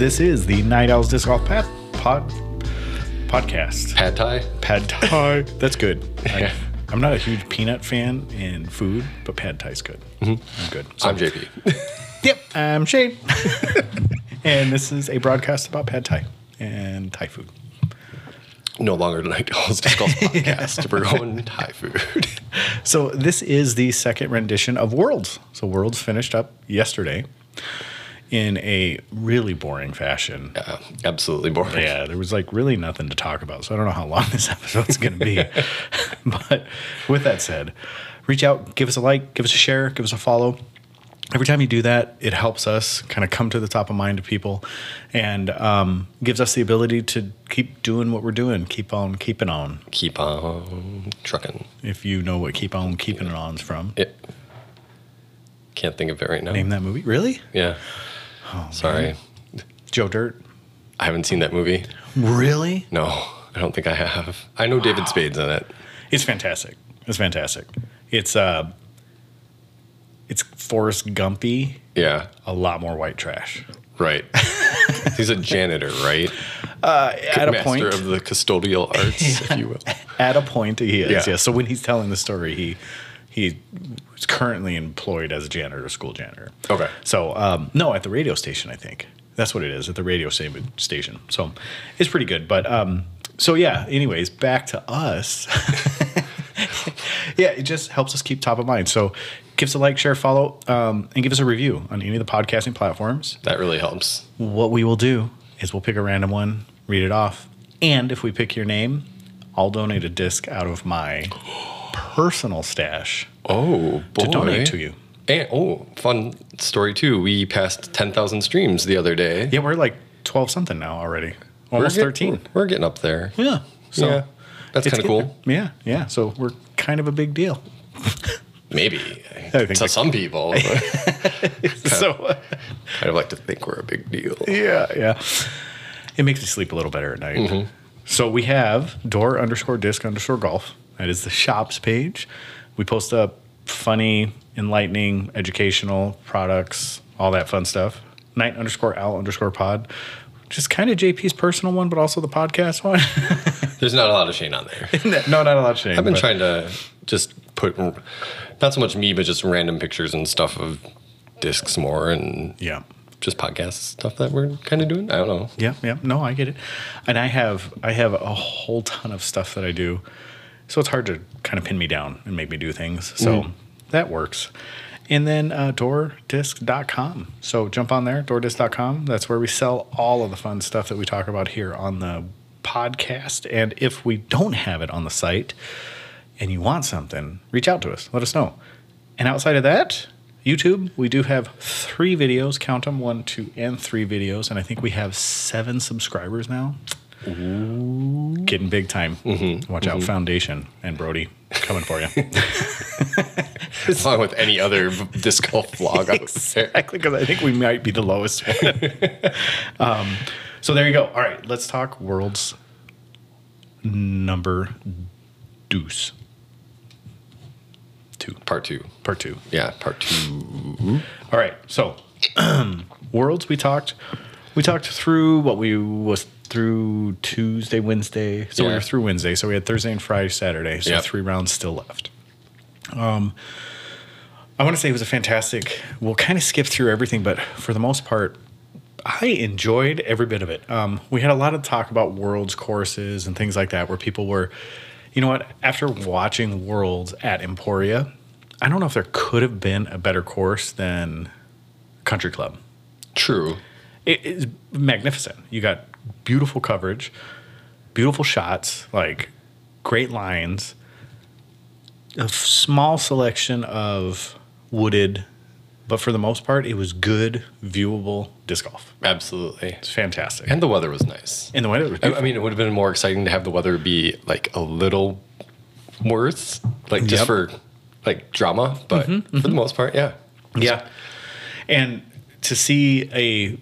This is the Night Owls Disc Golf Pod, pod podcast. Pad Thai? Pad Thai. That's good. I, Yeah. I'm not a huge peanut fan in food, but Pad Thai's good. Mm-hmm. I'm good. So, I'm JP. yep, I'm Shane. and this is a broadcast about Pad Thai and Thai food. no longer the Night Owls Disc Golf Podcast. We're going Thai food. So this is the second rendition of Worlds. So Worlds finished up yesterday in a really boring fashion. Yeah, absolutely boring. Yeah, there was like really nothing to talk about. So I don't know how long this episode's going to be. but with that said, reach out, give us a like, give us a share, give us a follow. Every time you do that, it helps us kind of come to the top of mind of people and um, gives us the ability to keep doing what we're doing, keep on keeping on. Keep on trucking. If you know what keep on keeping it on's from. It. Can't think of it right now. Name that movie. Really? Yeah. Sorry. Joe Dirt. I haven't seen that movie. Really? No, I don't think I have. I know David Spade's in it. It's fantastic. It's fantastic. It's uh it's Forrest Gumpy, Yeah, a lot more white trash. right. He's a janitor, right? At a Master point of the custodial arts, if you will. at a point he is, Yeah. yeah. So when he's telling the story, he he is currently employed as a janitor, school janitor. Okay. So um, no, at the radio station, I think that's what it is at the radio station. So it's pretty good. But um, so yeah. Anyways, back to us. yeah, it just helps us keep top of mind. So give us a like, share, follow, um, and give us a review on any of the podcasting platforms. That really helps. What we will do is we'll pick a random one, read it off, and if we pick your name, I'll donate a disc out of my personal stash Oh, boy. to donate to you. And, oh, fun story too. We passed 10,000 streams the other day. Yeah, we're like twelve something now already, almost We're get- thirteen. We're getting up there. Yeah, so yeah. That's kind of cool. Yeah, yeah. So we're kind of a big deal. Maybe to some people, So kind of like to think we're a big deal. yeah, yeah. It makes me sleep a little better at night. Mm-hmm. So we have door underscore disc underscore golf. That is the shops page. We post up funny, enlightening, educational products, all that fun stuff. Night underscore owl underscore pod. Just kind of JP's personal one, but also the podcast one. There's not a lot of Shane on there. no, not a lot of shame. I've been trying to just put not so much me, but just random pictures and stuff of discs more and Yeah. just podcast stuff that we're kind of doing. I don't know. Yeah, yeah. No, I get it. And I have I have a whole ton of stuff that I do. So it's hard to kind of pin me down and make me do things. So that works. And then uh, doordisc.com. So jump on there, doordisc.com. That's where we sell all of the fun stuff that we talk about here on the podcast. And if we don't have it on the site and you want something, reach out to us. Let us know. And outside of that, YouTube, we do have three videos. Count them one, two, and three videos. And I think we have seven subscribers now. Getting big time. Watch out, Foundation and Brodie coming for you. Along with any other disc golf vlog exactly, because I think we might be the lowest one. um, so there you go. All right, let's talk world's number deuce. Two, Part two. part two. Yeah, part two. All right. So, worlds we talked. We talked through what we was through Tuesday, Wednesday. So we were through Wednesday. So we had Thursday and Friday, Saturday. So Yep. three rounds still left. Um, I want to say it was a fantastic. We'll kind of skip through everything, but for the most part, I enjoyed every bit of it. Um, we had a lot of talk about worlds courses and things like that, where people were, you know what? After watching Worlds at Emporia, I don't know if there could have been a better course than Country Club. True. It is magnificent. You got beautiful coverage, beautiful shots, like great lines, a small selection of wooded, but for the most part, it was good, viewable disc golf. Absolutely. It's fantastic. And the weather was nice. in the weather, was I, I mean, it would have been more exciting to have the weather be like a little worse, like just Yep. for like drama. But mm-hmm, for the mm-hmm. most part, yeah. Yeah. And to see a,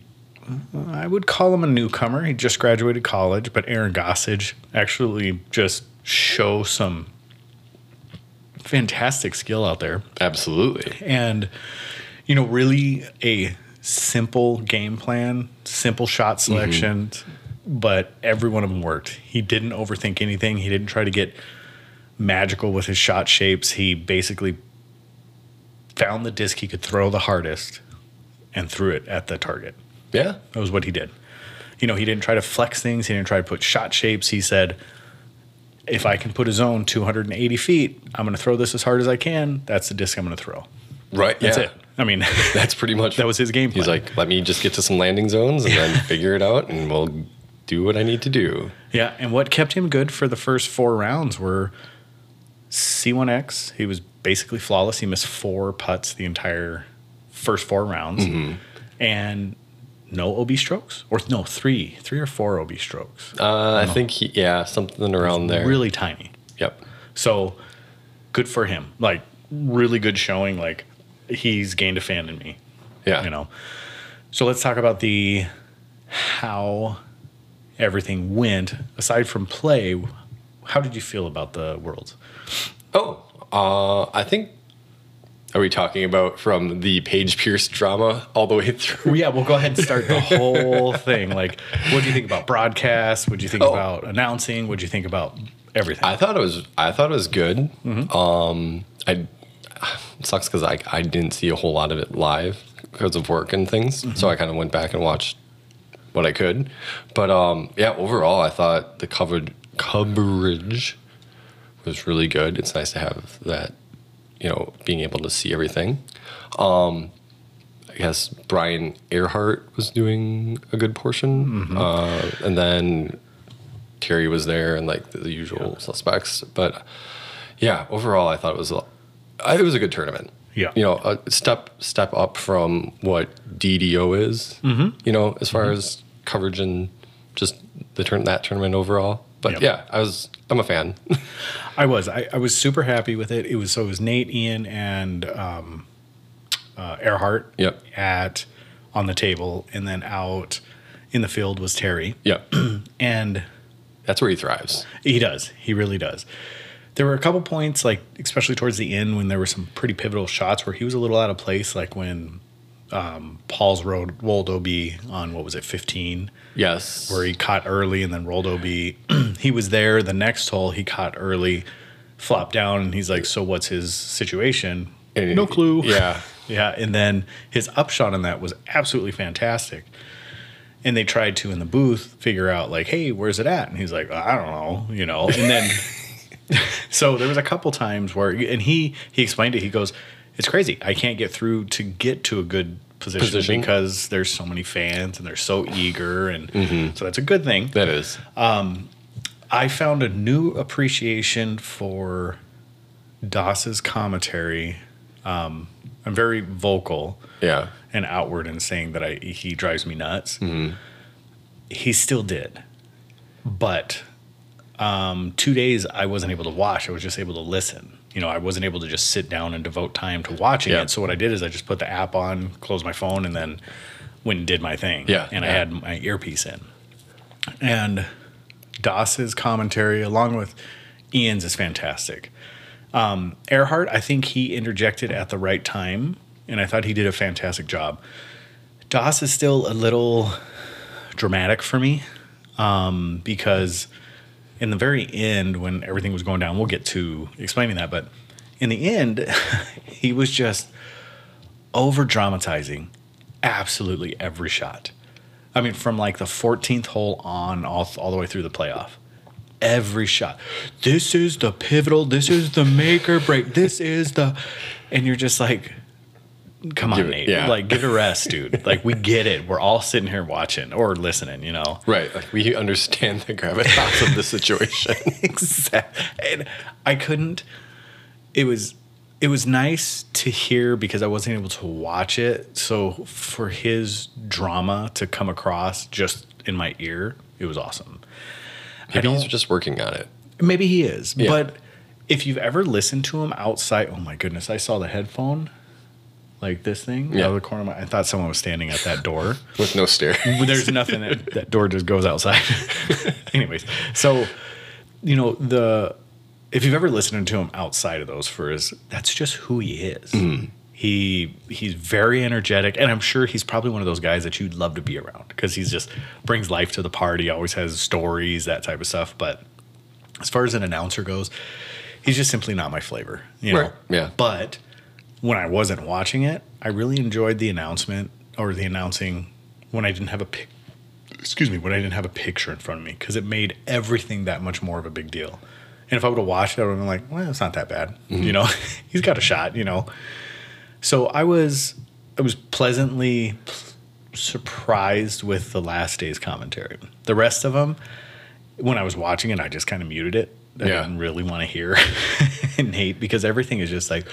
I would call him a newcomer. He just graduated college, but Aaron Gossage actually just show some fantastic skill out there. Absolutely. And, you know, really a simple game plan, simple shot mm-hmm. selections, but every one of them worked. He didn't overthink anything. He didn't try to get magical with his shot shapes. He basically found the disc he could throw the hardest and threw it at the target. Yeah. That was what he did. You know, he didn't try to flex things. He didn't try to put shot shapes. He said, if I can put a zone 280 feet, I'm going to throw this as hard as I can. That's the disc I'm going to throw. Right. That's yeah. it. I mean, That's pretty much that was his game plan. He's like, let me just get to some landing zones and then figure it out, and we'll do what I need to do. yeah. And what kept him good for the first four rounds were C1X. He was basically flawless. He missed four putts the entire first four rounds, Mm-hmm. and no OB strokes, or no, three, three or four OB strokes. Uh, I think he, yeah, something around there. Really tiny. Yep. So good for him. Like really good showing. Like he's gained a fan in me. Yeah. You know. So let's talk about the how everything went. Aside from play, how did you feel about the worlds? Oh, uh, I think. Are we talking about from the Paige Pierce drama all the way through? Yeah, we'll go ahead and start the whole thing. Like, what do you think about broadcast? What do you think Oh. about announcing? What do you think about everything? I thought it was. I thought it was good. Um, I it sucks because I I didn't see a whole lot of it live because of work and things. So I kind of went back and watched what I could. But um, yeah, overall, I thought the covered coverage was really good. It's nice to have that, you know, being able to see everything. Um, I guess Brian Earhart was doing a good portion, uh, and then Terry was there and like the, usual suspects. But yeah, overall, I thought it was a, I- it was a good tournament. Yeah. you know, a step step up from what DDO is. Mm-hmm. You know, as far as coverage and just the turn that tournament overall. But Yep. yeah, I was I'm a fan. I was. I, I was super happy with it. It was so it was Nate, Ian, and um, uh, Earhart Yep. at on the table, and then out in the field was Terry, yeah, and that's where he thrives. he does. He really does. There were a couple points, like especially towards the end, when there were some pretty pivotal shots where he was a little out of place, like when um, Paul's rolled, rolled OB on what was it, fifteen, Yes, where he caught early and then rolled OB. he was there the next hole. He caught early, flopped down, and he's like, "So what's his situation?" And- no clue. Yeah, yeah. And then his upshot on that was absolutely fantastic. And they tried to in the booth figure out like, "Hey, where's it at?" And he's like, "I don't know," you know. And then so there was a couple times where, and he he explained it. He goes, "It's crazy. I can't get through to get to a good." Position, Position. because there's so many fans and they're so eager and Mm-hmm. so that's a good thing. that is. I found a new appreciation for Doss's commentary. Um, I'm very vocal yeah, and outward in saying that I he drives me nuts. Mm-hmm. He still did, but um, two days I wasn't able to watch. I was just able to listen. You know, I wasn't able to just sit down and devote time to watching Yeah. it. So what I did is I just put the app on, closed my phone, and then went and did my thing. Yeah, and I had my earpiece in, and Doss's commentary along with Ian's is fantastic. Um, Earhart, I think he interjected at the right time, and I thought he did a fantastic job. Doss is still a little dramatic for me um, because in the very end, when everything was going down, we'll get to explaining that, but in the end, he was just over dramatizing absolutely every shot. I mean, from like the 14th hole on, all, all the way through the playoff. Every shot. This is the pivotal. This is the make or break. This is the. And you're just like, come on, it- Nate. yeah. Like, give it a rest, dude. like, we get it. We're all sitting here watching or listening, you know? right. Like we understand the gravitas of the situation. exactly. And I couldn't. It was it was nice to hear because I wasn't able to watch it. So for his drama to come across just in my ear, it was awesome. Maybe he's just working on it. Maybe he is, Yeah. but if you've ever listened to him outside, oh my goodness, I saw the headphone. Like this thing Yeah. out of the corner of my I thought someone was standing at that door. with no. Well, there's nothing that that door just goes outside. Anyways, so you know the if you've ever listened to him outside of those for his, that's just who he is. Mm-hmm. He he's very energetic, and I'm sure he's probably one of those guys that you'd love to be around because he's just brings life to the party. Always has stories, that type of stuff. But as far as an announcer goes, he's just simply not my flavor. You know. Right, yeah. But when I wasn't watching it, I really enjoyed the announcement or the announcing when I didn't have a pic. Excuse me, when I didn't have a picture in front of me because it made everything that much more of a big deal. And if I would have watched it, I would have been like, well, it's not that bad. Mm-hmm. You know, he's got a shot, you know. So I was I was pleasantly surprised with the last day's commentary. The rest of them, when I was watching it, I just kind of muted it. I Yeah. didn't really want to hear Nate because everything is just like,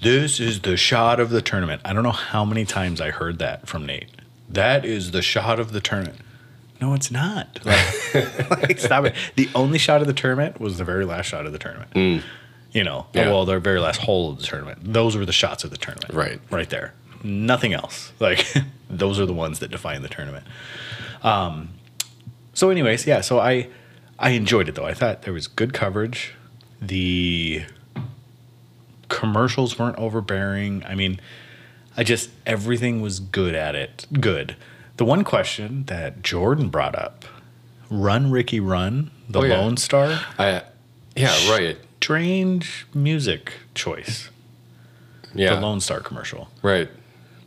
this is the shot of the tournament. I don't know how many times I heard that from Nate. That is the shot of the tournament. No, it's not. Like, like, stop it. The only shot of the tournament was the very last shot of the tournament. You know, Yeah. well, the very last hole of the tournament. Those were the shots of the tournament. Right. Right there. Nothing else. Like, those are the ones that define the tournament. Um, so, anyways, yeah. So I, I enjoyed it though. I thought there was good coverage. The commercials weren't overbearing. I mean, I just everything was good at it. Good. The one question that Jordan brought up, "Run Ricky Run," the Oh, yeah. Lone Star, I, yeah, right. strange music choice. Yeah, The Lone Star commercial. right.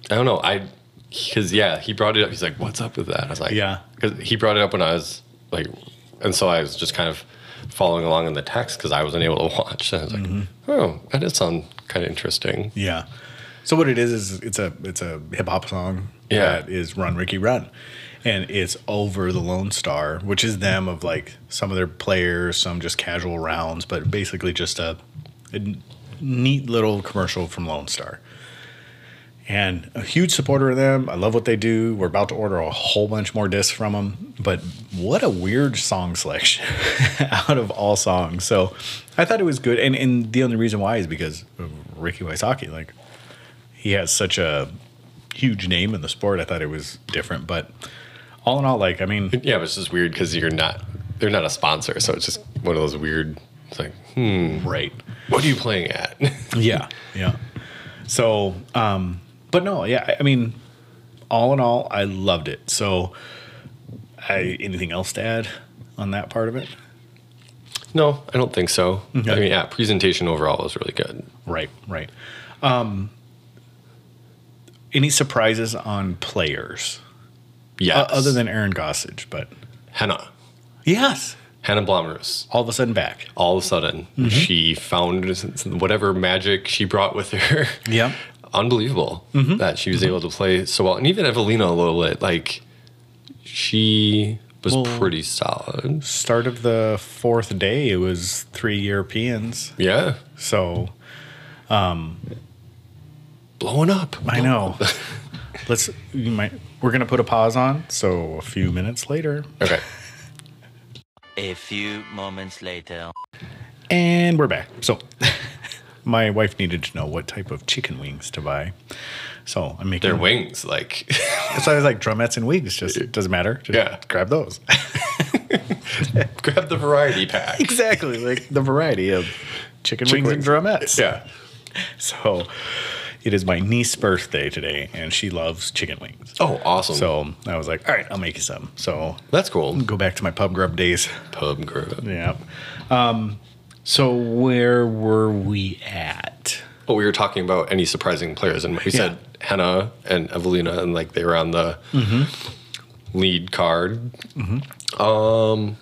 I don't know. I because yeah, he brought it up. He's like, "What's up with that?" I was like, Yeah. because he brought it up when I was like, and so I was just kind of following along in the text because I wasn't able to watch. And I was like, Mm-hmm. "Oh, that does sound kind of interesting." Yeah. So what it is is it's a it's a hip hop song Yeah. that is Run Ricky Run. And it's over the Lone Star, which is them of like some of their players, some just casual rounds, but basically just a neat little commercial from Lone Star. And a huge supporter of them. I love what they do. We're about to order a whole bunch more discs from them. But what a weird song selection out of all songs. So I thought it was good. And, and the only reason why is because of Ricky Wysocki. Like, he has such a huge name in the sport. I thought it was different. But all in all, like, I mean, Yeah, but it's just weird because you're not. They're not a sponsor, so it's just one of those weird. It's like, hmm, right. what are you playing at? Yeah. Yeah. So, um, but no, yeah, I- mean, all in all, I loved it. So, I anything else to add on that part of it? no, I don't think so. Okay. I mean, yeah, presentation overall was really good. Right, right. Um, any surprises on players Yeah, uh, other than Aaron Gossage? But Hannah, yes, Hannah Blomroos. all of a sudden back. all of a sudden Mm-hmm. she found whatever magic she brought with her. Yeah. Unbelievable Mm-hmm. that she was able to play so well. And even Evelina a little bit, like she was Well- pretty solid. Start of the fourth day, it was three Europeans. Yeah. So um, Blowing up. I know. Let's. You might. We're gonna put a pause on. So a few minutes later, Okay. A few moments later. and we're back. So my wife needed to know what type of chicken wings to buy. So I'm making Their wings, like So I was like drumettes and wings. Just doesn't matter. Just Yeah. grab those. grab the variety pack. exactly, like the variety of chicken, Chicken wings, and drumettes. Yeah. So it is my niece's birthday today, and she loves chicken wings. Oh, awesome. So I was like, all right, I'll make you some. So that's cool. go back to my pub grub days. Pub grub. Yeah. Um, so where were we at? Oh, we were talking about any surprising players, and we said Hannah and Evelina, and like they were on the lead card. Um,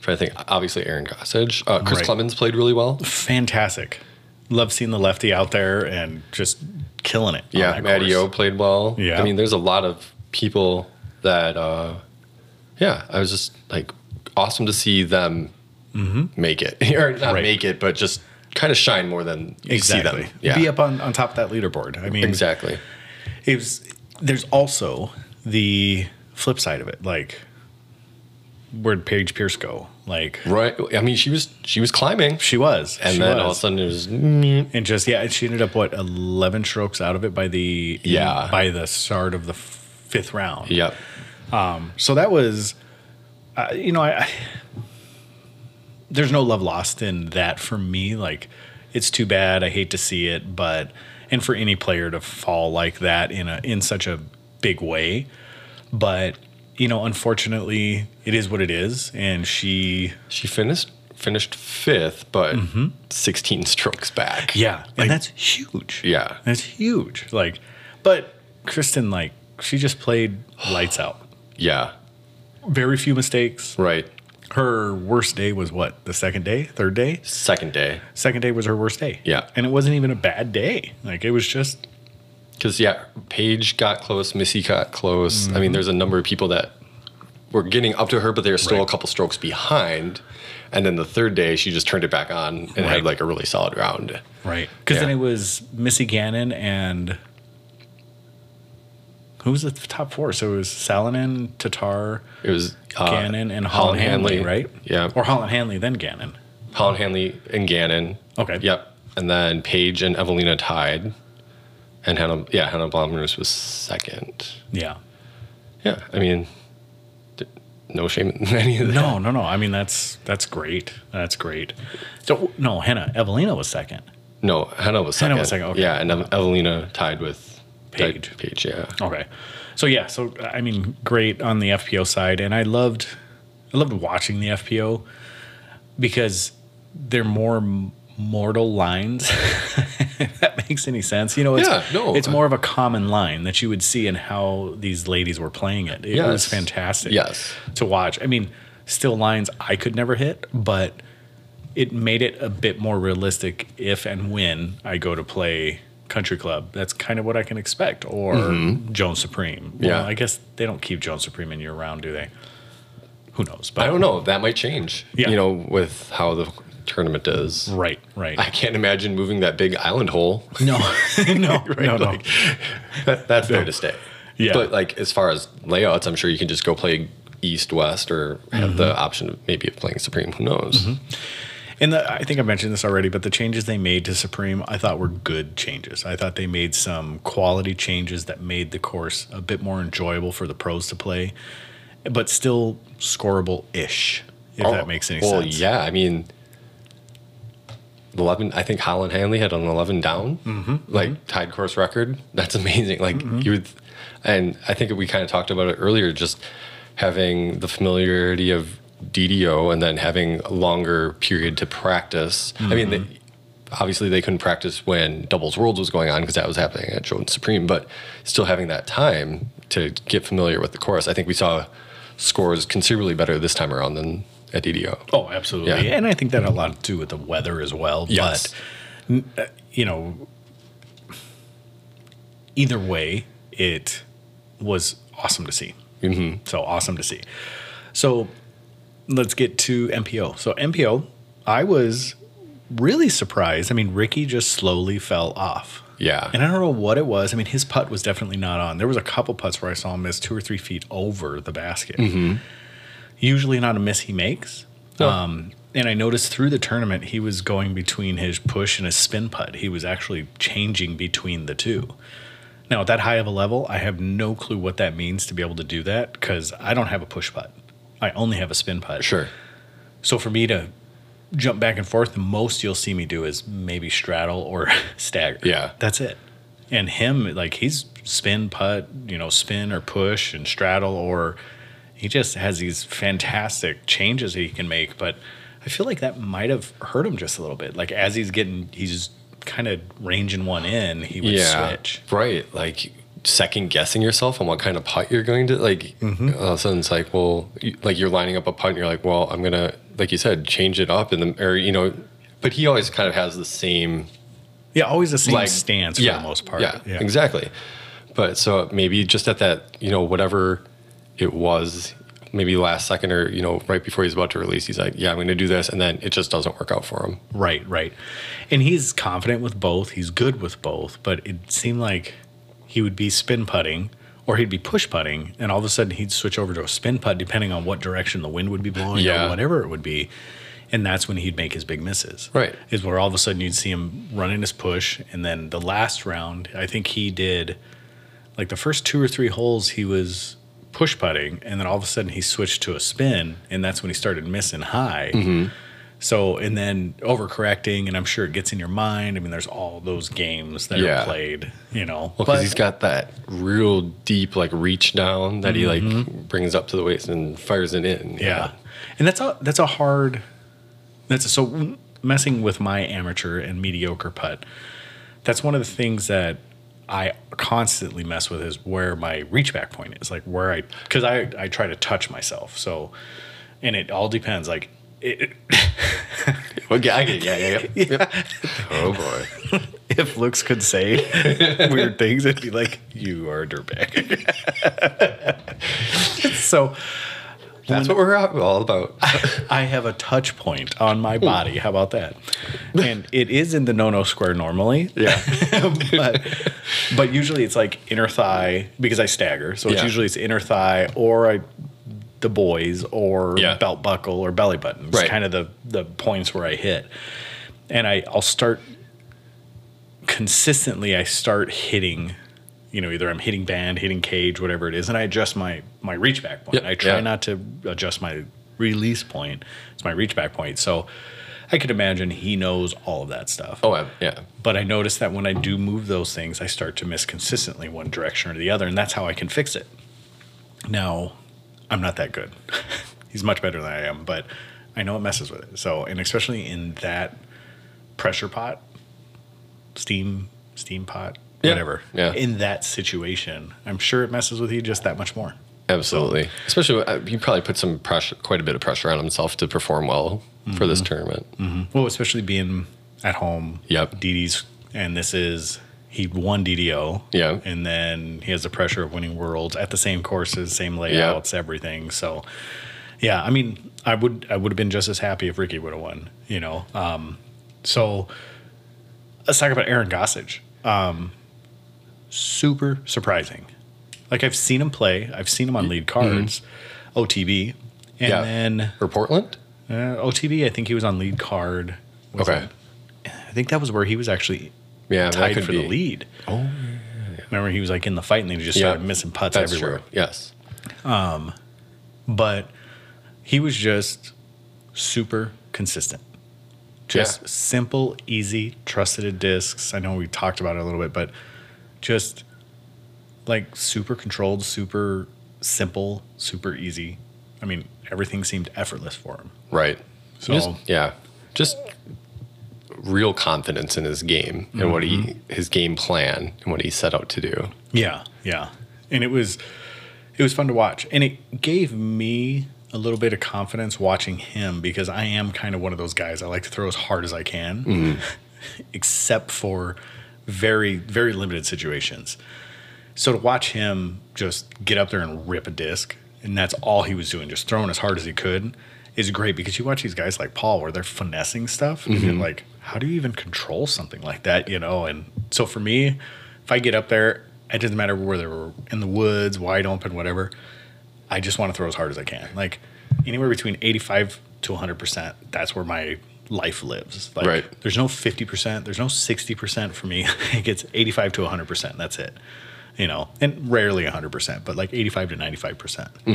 trying to think. Obviously, Aaron Gossage. Uh, Chris Right. Clemons played really well. Fantastic. Love seeing the lefty out there and just killing it. Yeah, Matty. O played well. Yeah. I mean, there's a lot of people that. Uh, yeah, I was just like awesome to see them make it, or not Mm-hmm. Right. make it, but just kind of shine more than you Exactly. see them. Yeah, Be up on, on top of that leaderboard. I mean, exactly. it was there's also the flip side of it like where'd paige pierce go like Right. I mean, she was she was climbing, she was and she then was. all of a sudden it was and just yeah And she ended up what 11 strokes out of it by the Yeah. by the start of the fifth round yep. so that was uh, you know I, I there's no love lost in that for me like it's too bad i hate to see it but and for any player to fall like that in a in such a big way. But you know, unfortunately, it is what it is, and she, She finished finished fifth, but 16 strokes back. Mm-hmm. yeah, and that's huge. Yeah. that's huge. Like, but Kristen, like, she just played lights out. Yeah. Very few mistakes. Right. Her worst day was what? The second day, third day. Second day. Second day was her worst day. Yeah. and it wasn't even a bad day. Like, it was just Because yeah, Paige got close, Missy got close. I Mm-hmm. mean, there's a number of people that were getting up to her, but they were still Right. a couple strokes behind. And then the third day, she just turned it back on and Right. had like a really solid round. Right. Because then it was Missy Gannon and who was the top four? So it was Salonen, Tattar, It was uh, Gannon, and Holyn Handley, right? Yeah, Or Holyn Handley, then Gannon. Holyn Handley and Gannon. Okay. Yep. And then Paige and Evelina tied, and Hannah. Yeah, Hannah Blomers was second. Yeah. Yeah, I mean, no shame in any of that. No, no, no. I mean that's that's great. That's great. So no, Hannah, Evelina was second. No, Hannah was second. Hannah was second, okay. Yeah, and Evelina tied with Paige. tied Paige, yeah. Okay. So yeah, so I mean, great on the FPO side, and I loved, I loved watching the FPO because they're more mortal lines. if that makes any sense, you know? It's, Yeah, no. It's more of a common line that you would see in how these ladies were playing it. It was fantastic. Yes. To watch. I mean, still lines I could never hit, but it made it a bit more realistic if and when I go to play country club. That's kind of what I can expect. Or Jones Supreme. Well, Yeah. I guess they don't keep Jones Supreme in year round, do they? Who knows? But I don't know. That might change. Yeah. You know, with how the tournament is. Right, right. I can't imagine moving that big island hole. no, no, Right, no, no. like, that, that's there to stay. Yeah. But like as far as layouts, I'm sure you can just go play east west or have Mm-hmm. the option of maybe of playing supreme. Who knows? And the, I think I mentioned this already, but the changes they made to Supreme, I thought were good changes. I thought they made some quality changes that made the course a bit more enjoyable for the pros to play, but still scoreable ish, if that makes any Oh, well, sense. yeah. I mean, eleven. I think Holyn Handley had an eleven down, Mm-hmm. like tied course record. That's amazing. Like you would, and I think we kind of talked about it earlier. Just having the familiarity of DDO and then having a longer period to practice. I mean, Mm-hmm. they, obviously they couldn't practice when doubles worlds was going on because that was happening at Jones Supreme, but still having that time to get familiar with the course. I think we saw scores considerably better this time around than at DDO. Oh, absolutely. Yeah. And I think that had a lot to do with the weather as well. Yes. But, uh, you know, either way, it was awesome to see. Mm-hmm. So awesome to see. So let's get to MPO. So MPO, I was really surprised. I mean, Ricky just slowly fell off. Yeah. And I don't know what it was. I mean, his putt was definitely not on. There was a couple putts where I saw him miss two or three feet over the basket. Usually not a miss he makes. No. Um, and I noticed through the tournament he was going between his push and his spin putt. He was actually changing between the two. Now at that high of a level, I have no clue what that means to be able to do that because I don't have a push putt. I only have a spin putt. Sure. So for me to jump back and forth, the most you'll see me do is maybe straddle or stagger. Yeah. That's it. And him, like he's spin, putt, you know, spin or push and straddle, or he just has these fantastic changes that he can make. But I feel like that might have hurt him just a little bit. Like as he's getting, he's kind of ranging one in, he would yeah. switch. Right. Like second guessing yourself on what kind of putt you're going to like. Mm-hmm. All of a sudden, it's like, well, you, like you're lining up a putt, and you're like, well, I'm gonna, like you said, change it up in the, or you know, but he always kind of has the same Yeah, always the same like stance for yeah, the most part. Yeah, exactly. But so maybe just at that, you know, whatever it was, maybe last second or you know, right before he's about to release, he's like, "Yeah, I'm going to do this," and then it just doesn't work out for him. Right, right. And he's confident with both. He's good with both, but it seemed like he would be spin putting or he'd be push putting, and all of a sudden he'd switch over to a spin putt depending on what direction the wind would be blowing Yeah. or whatever it would be. And that's when he'd make his big misses. Right. Is where all of a sudden you'd see him running his push. And then the last round, I think he did like the first two or three holes, he was push putting. And then all of a sudden he switched to a spin. And that's when he started missing high. Mm-hmm. So and then overcorrecting, and I'm sure it gets in your mind. I mean, there's all those games that Yeah. are played, you know. Well, because he's got that real deep like reach down that he like mm-hmm. brings up to the waist and fires it in. Yeah, and that's a that's a hard. That's a, so messing with my amateur and mediocre putt. That's one of the things that I constantly mess with is where my reach back point is, like where I because I I try to touch myself. So, and it all depends. Like it, Okay, I get, yeah, yeah, yeah. Yep. Oh boy. if looks could say weird things, it'd be like you are a dirtbag. so That's what we're all about. I have a touch point on my hmm. body. How about that? And it is in the no no square normally. Yeah. but but usually it's like inner thigh because I stagger. So it's Yeah. usually it's inner thigh or I the boys or Yeah. belt buckle or belly button. It's Right. kind of the the points where I hit. And I I'll start consistently I start hitting you know, either I'm hitting band, hitting cage, whatever it is, and I adjust my my reach back point. Yep, I try yeah. not to adjust my release point. It's my reach back point. So I could imagine he knows all of that stuff. Oh, yeah. But I notice that when I do move those things, I start to miss consistently one direction or the other, and that's how I can fix it. Now, I'm not that good. He's much better than I am, but I know it messes with it. So, and especially in that pressure pot, steam steam pot, Yeah, whatever. yeah. In that situation, I'm sure it messes with you just that much more. Absolutely. Especially, uh, he probably put some pressure, quite a bit of pressure on himself to perform well for this tournament. Well, especially being at home. Yep. DD's, and this is he won DDO. Yeah. And then he has the pressure of winning worlds at the same courses, same layouts, everything. So, yeah, I mean, I would I would have been just as happy if Ricky would have won. You know. Um, so let's talk about Aaron Gossage. Um, super surprising. Like I've seen him play. I've seen him on lead cards, OTB, and Yeah. then For Portland? uh, OTB, I think he was on lead card. Was Okay. it- I think that was where he was actually Yeah, that tied could for be. the lead. Oh, yeah. Remember, he was like in the fight and then he just started missing putts That's everywhere. true. Yes. Um, but he was just super consistent. Just simple, easy, trusted discs. I know we talked about it a little bit, but just like super controlled, super simple, super easy. I mean, everything seemed effortless for him. Right. So- Just- yeah, just real confidence in his game and what he mm-hmm. his game plan and what he set out to do. Yeah, yeah. And it was it was fun to watch. And it gave me a little bit of confidence watching him because I am kind of one of those guys. I like to throw as hard as I can, mm-hmm. except for very, very limited situations. So to watch him just get up there and rip a disc, and that's all he was doing, just throwing as hard as he could, is great because you watch these guys like Paul where they're finessing stuff, and you're mm-hmm. like, how do you even control something like that, you know? And so for me, if I get up there, it doesn't matter whether we're in the woods, wide open, whatever. I just want to throw as hard as I can. Like anywhere between 85 to 100%, that's where my life lives. Like Right. there's no 50%, there's no 60% for me. it gets 85 to 100%. That's it. You know, and rarely 100%, but like 85 to 95%. Mm-hmm.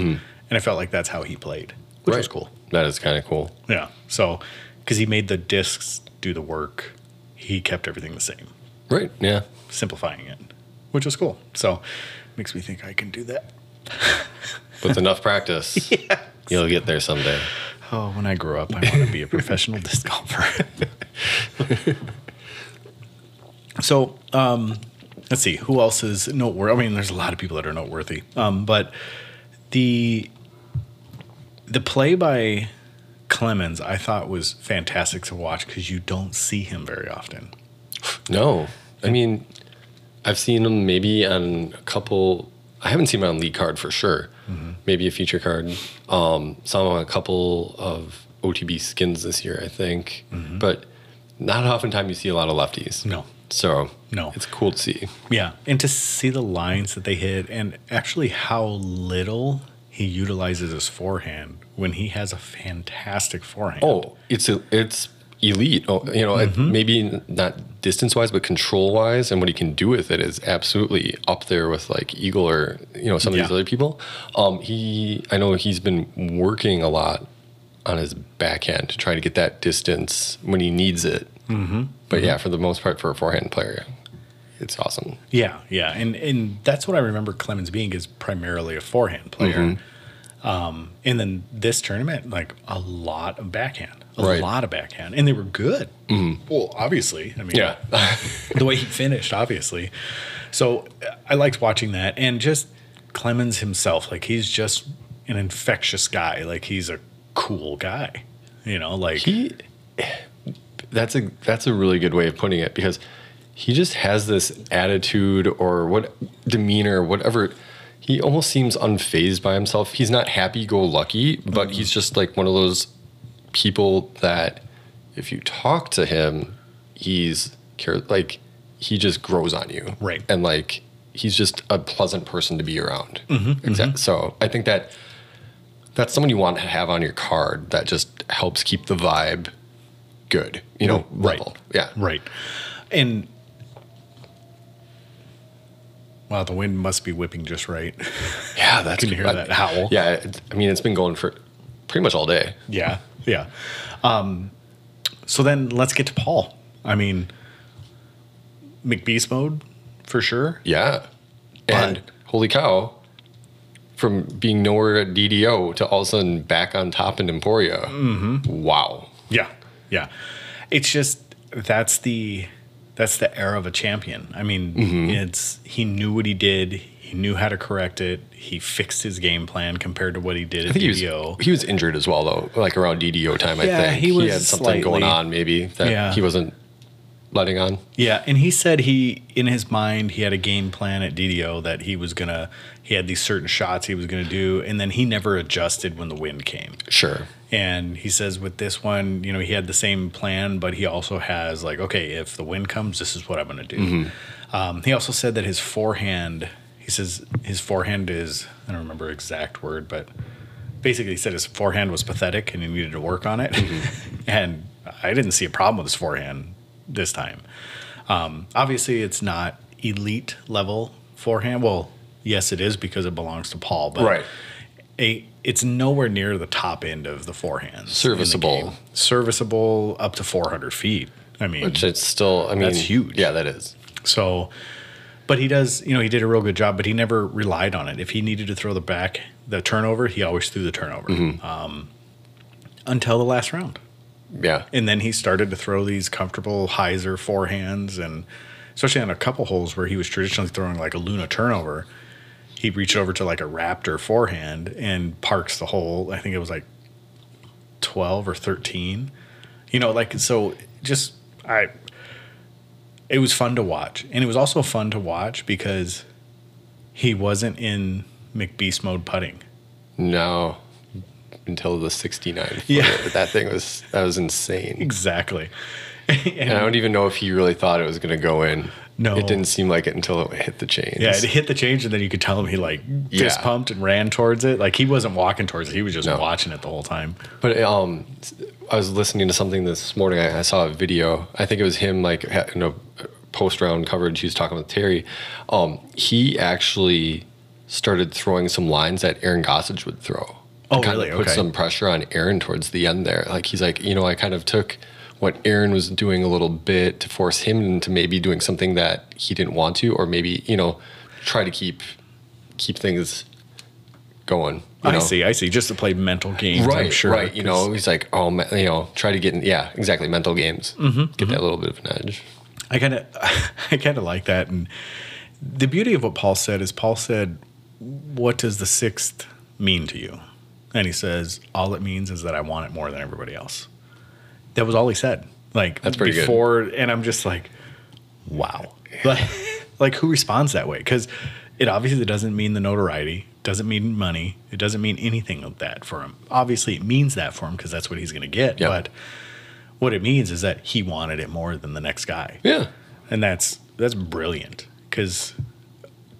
And I felt like that's how he played, which was cool. That is kind of cool. Yeah. So, because he made the discs do the work, he kept everything the same, Right. Yeah. simplifying it, which was cool. So, makes me think I can do that. With enough practice, you'll get there someday. Oh, when I grow up, I want to be a professional disc golfer. so, um, let's see who else is noteworthy. I mean, there's a lot of people that are noteworthy, um, but the the play by Clemons I thought was fantastic to watch because you don't see him very often. No, I mean, I've seen him maybe on a couple. I haven't seen him on lead card for sure. Mm-hmm. Maybe a feature card. Um, saw him on a couple of OTB skins this year, I think. But not oftentimes you see a lot of lefties. Mm-hmm. No. So No. it's cool to see. Yeah, and to see the lines that they hit, and actually how little he utilizes his forehand when he has a fantastic forehand. Oh, it's a, it's elite. Oh, you know, Mm-hmm. maybe not distance wise, but control wise, and what he can do with it is absolutely up there with like Eagle or you know some of these other people. Um, he, I know he's been working a lot on his backhand to try to get that distance when he needs it. Mm-hmm. But yeah, for the most part, for a forehand player, it's awesome. Yeah, yeah, and and that's what I remember Clemons being is primarily a forehand player. Mm-hmm. Um, and then this tournament, like a lot of backhand, a Right. Mm-hmm. lot of backhand, and they were good. Well, obviously, I mean, Yeah. the way he finished, obviously. So I liked watching that, and just Clemons himself, like he's just an infectious guy. Like he's a cool guy, you know. Like he that's a that's a really good way of putting it because he just has this attitude or what demeanor whatever he almost seems unfazed by himself he's not happy go lucky but he's just like one of those people that if you talk to him he's care like he just grows on you Right. and like he's just a pleasant person to be around mm-hmm, mm-hmm. exactly so i think that that's someone you want to have on your card that just helps keep the vibe good, you know, Right. level. Yeah. Right. And wow, the wind must be whipping just right. Yeah, that's Can you hear I- that howl? Yeah, it, I mean it's been going for pretty much all day. yeah. Yeah. Um, so then let's get to Paul. I mean, McBeast mode for sure. Yeah. And holy cow, from being nowhere at DDO to all of a sudden back on top in Emporia. Mm-hmm. Wow. Yeah. Yeah. It's just that's the that's the era of a champion. I mean, Mm-hmm. it's he knew what he did. He knew how to correct it. He fixed his game plan compared to what he did I at think he was, DDO. he was injured as well though, like around DDO time. I think he was had something going on maybe that Yeah. he wasn't letting on. Yeah, and he said he in his mind he had a game plan at DDO that he was gonna he had these certain shots he was gonna do, and then he never adjusted when the wind came. Sure. And he says with this one, you know, he had the same plan, but he also has like, okay, if the wind comes, this is what I'm gonna do. Um, he also said that his forehand, he says his forehand is I don't remember exact word, but basically he said his forehand was pathetic and he needed to work on it. and I didn't see a problem with his forehand this time. Um, obviously, it's not elite level forehand. Well, yes, it is because it belongs to Paul, but Right. a it's nowhere near the top end of the forehands. in the Serviceable. serviceable up to 400 feet. I mean, Which it's still I mean That's huge. Yeah, that is. so, but he does, you know, he did a real good job, but he never relied on it. If he needed to throw the back, the turnover, he always threw the turnover um, until the last round. Yeah. And then he started to throw these comfortable hyzer forehands, and especially on a couple holes where he was traditionally throwing like a Luna turnover, he reached over to like a Raptor forehand and parks the hole. I think it was like 12 or 13. You know, like, so just, I, it was fun to watch. And it was also fun to watch because he wasn't in McBeast mode putting. No. Until the 69. Yeah. That thing was that was insane. Exactly. And I don't even know if he really thought it was going to go in. No. It didn't seem like it until it hit the chains. Yeah, it hit the change, and then you could tell him he like fist Yeah. pumped and ran towards it. Like he wasn't walking towards it; he was just No. watching it the whole time. But um, I was listening to something this morning. I, I saw a video. I think it was him, like ha- you know, post round coverage. He was talking with Terry. Um, he actually started throwing some lines that Aaron Gossage would throw. Oh, kind really? Of put Okay. some pressure on Aaron towards the end there. Like he's like, you know, I kind of took what Aaron was doing a little bit to force him into maybe doing something that he didn't want to, or maybe you know, try to keep keep things going. you I know? see, I see. Just to play mental games, right, I'm sure. Right, you know, he's like, oh, you know, try to get, in, yeah, exactly, mental games, Mm-hmm, get that little bit of an edge. I kind of, I kind of like that. And the beauty of what Paul said is, Paul said, "What does the sixth mean to you?" And he says, "All it means is that I want it more than everybody else." That was all he said. Like That's pretty good. before, and I'm just like, wow. Like, like who responds that way? Because it obviously doesn't mean the notoriety, doesn't mean money, it doesn't mean anything of that for him. Obviously, it means that for him because that's what he's going to get. Yep. But what it means is that he wanted it more than the next guy Yeah, and that's that's brilliant because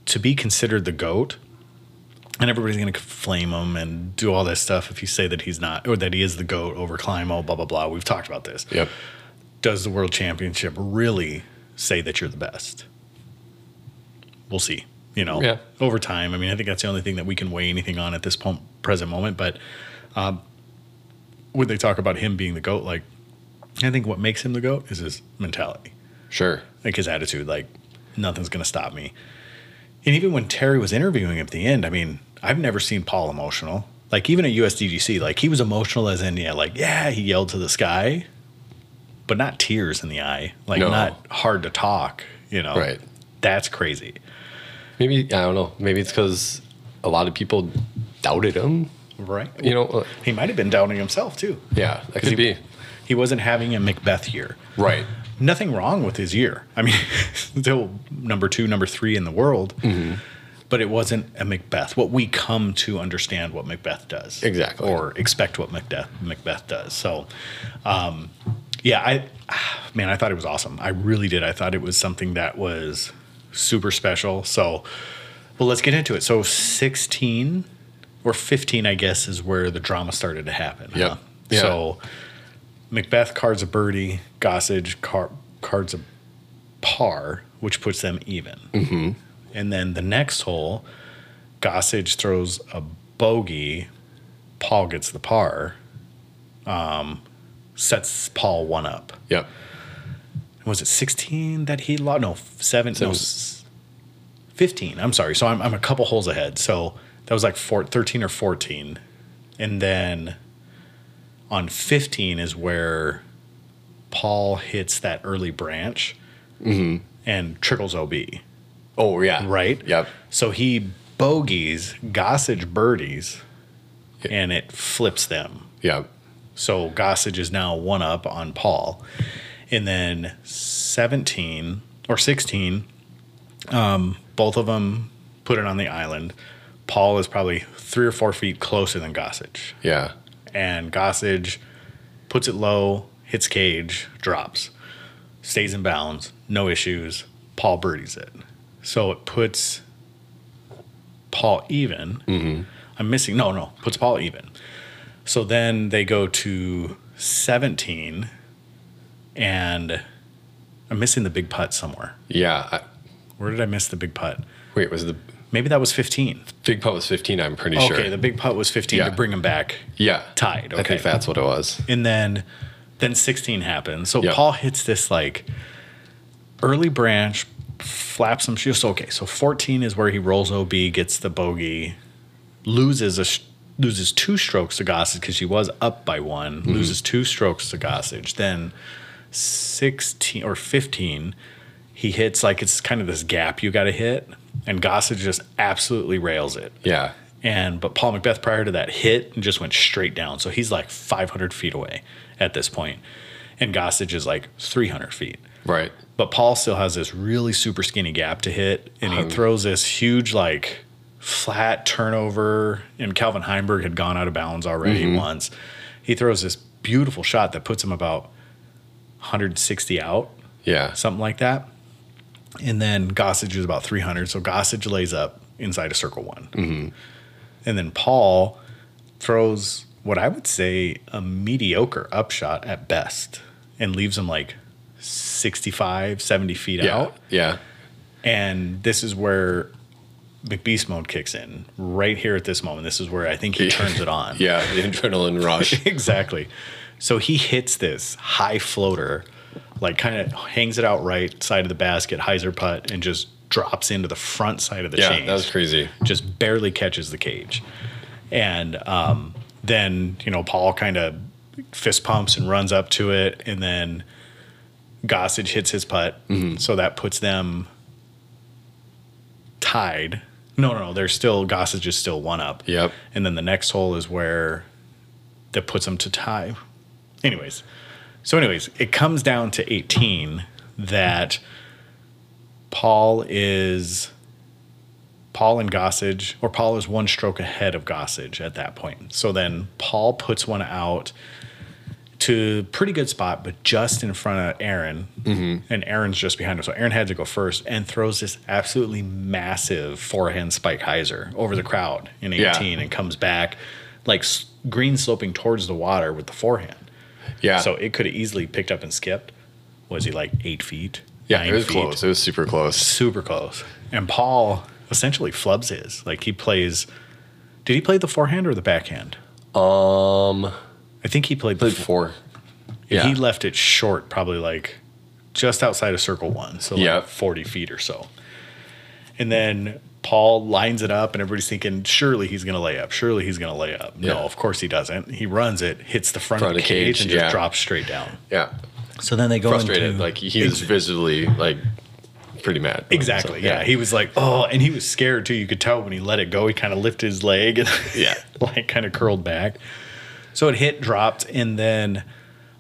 to be considered the goat and everybody's going to flame him and do all this stuff if you say that he's not or that he is the goat over Climo, blah blah blah we've talked about this yep, does the world championship really say that you're the best we'll see you know Yeah. over time i mean i think that's the only thing that we can weigh anything on at this po- present moment but um, when they talk about him being the goat, like I think what makes him the goat is his mentality, Sure. like his attitude, like nothing's gonna stop me. And even when Terry was interviewing him at the end, I mean, I've never seen Paul emotional. Like even at USDGC, like he was emotional as in yeah, like yeah, he yelled to the sky, but not tears in the eye, like No. not hard to talk, you know. Right. That's crazy. Maybe I don't know. Maybe it's because a lot of people doubted him. Right. You know. uh, He might have been doubting himself too. Yeah, that he, be. He wasn't having a McBeth year. Right. Nothing wrong with his year. I mean, still number two, number three in the world, but it wasn't a McBeth. What we come to understand what McBeth does, Exactly. or expect what McBeth McBeth does. So, um, yeah, I man, I thought it was awesome. I really did. I thought it was something that was super special. So, well, let's get into it. So, sixteen or fifteen, I guess, is where the drama started to happen. Yep. huh? Yeah. So. McBeth cards a birdie, Gossage car, cards a par, which puts them even. Mm-hmm. And then the next hole, Gossage throws a bogey, Paul gets the par, um, sets Paul one up. Yep. Was it 16 that he lost? No, seven, no, Seven. 15. I'm sorry. So I'm, I'm a couple holes ahead. So that was like four, 13 or 14. And then on 15 is where Paul hits that early branch and trickles OB, Oh yeah. right? Yep. So he bogeys, Gossage birdies, and it flips them. Yep. So Gossage is now one up on Paul. And then 17 or 16, um, both of them put it on the island. Paul is probably three or four feet closer than Gossage. Yeah. And Gossage puts it low, hits cage, drops, stays in bounds, no issues. Paul birdies it. So it puts Paul even. Mm-hmm. I'm missing, no, no, puts Paul even. So then they go to 17, and I'm missing the big putt somewhere. Yeah. I, Where did I miss the big putt? wait, was the Maybe that was 15. big putt was 15? I'm pretty Okay, sure. Okay, the big putt was 15 Yeah. to bring him back yeah. tied. Okay, I think that's what it was. and then then 16 happens. So Yep. Paul hits this like early branch, flaps some shoes. So okay, so 14 is where he rolls OB, gets the bogey, loses a loses two strokes to Gossage because she was up by one, mm-hmm. loses two strokes to Gossage. Then 16 or 15, he hits like it's kind of this gap you got to hit, and Gossage just absolutely rails it. Yeah. And but Paul McBeth prior to that hit and just went straight down. So he's like 500 feet away at this point, and Gossage is like 300 feet. Right. But Paul still has this really super skinny gap to hit, and he throws this huge like flat turnover. And Calvin Heimburg had gone out of bounds already once. He throws this beautiful shot that puts him about 160 out Yeah. something like that. And then Gossage is about 300. So Gossage lays up inside a circle one. Mm-hmm. And then Paul throws what I would say a mediocre upshot at best and leaves him like 65, 70 feet Yeah. out. Yeah. And this is where McBeast mode kicks in right here at this moment. This is where I think he turns it on. Yeah. The adrenaline rush. exactly. So he hits this high floater, like kind of hangs it out right side of the basket, hyzer putt, and just drops into the front side of the yeah. chain. That was crazy. Just barely catches the cage. And um, then, you know, Paul kind of fist pumps and runs up to it. And then Gossage hits his putt. Mm-hmm. So that puts them tied. No, no, no. They're still, Gossage is still one up. Yep. And then the next hole is where that puts them to tie. Anyways, so anyways, it comes down to 18 that Paul is Paul and Gossage, or Paul is one stroke ahead of Gossage at that point. So then Paul puts one out to pretty good spot, but just in front of Aaron, and Aaron's just behind him. So Aaron had to go first and throws this absolutely massive forehand spike hyzer over the crowd in 18 Yeah. and comes back like green sloping towards the water with the forehand. Yeah. So it could have easily picked up and skipped. Was he like eight feet? yeah. It was feet? close. It was super close. super close. And Paul essentially flubs his. Like he plays. Did he play the forehand or the backhand? Um, I think he played, Played f- four. He left it short, probably like just outside of circle one, so like Yeah. 40 feet or so. And then Paul lines it up, and everybody's thinking, surely he's going to lay up. Surely he's going to lay up. No, of course he doesn't. He runs it, hits the front, Front of the cage, cage, and just drops straight down. Yeah. So then they go Frustrated. into like he was visibly like pretty mad. Exactly. So, yeah. He was like, oh, and he was scared too. You could tell when he let it go, he kind of lifted his leg and Yeah. like kind of curled back. So it hit, dropped, and then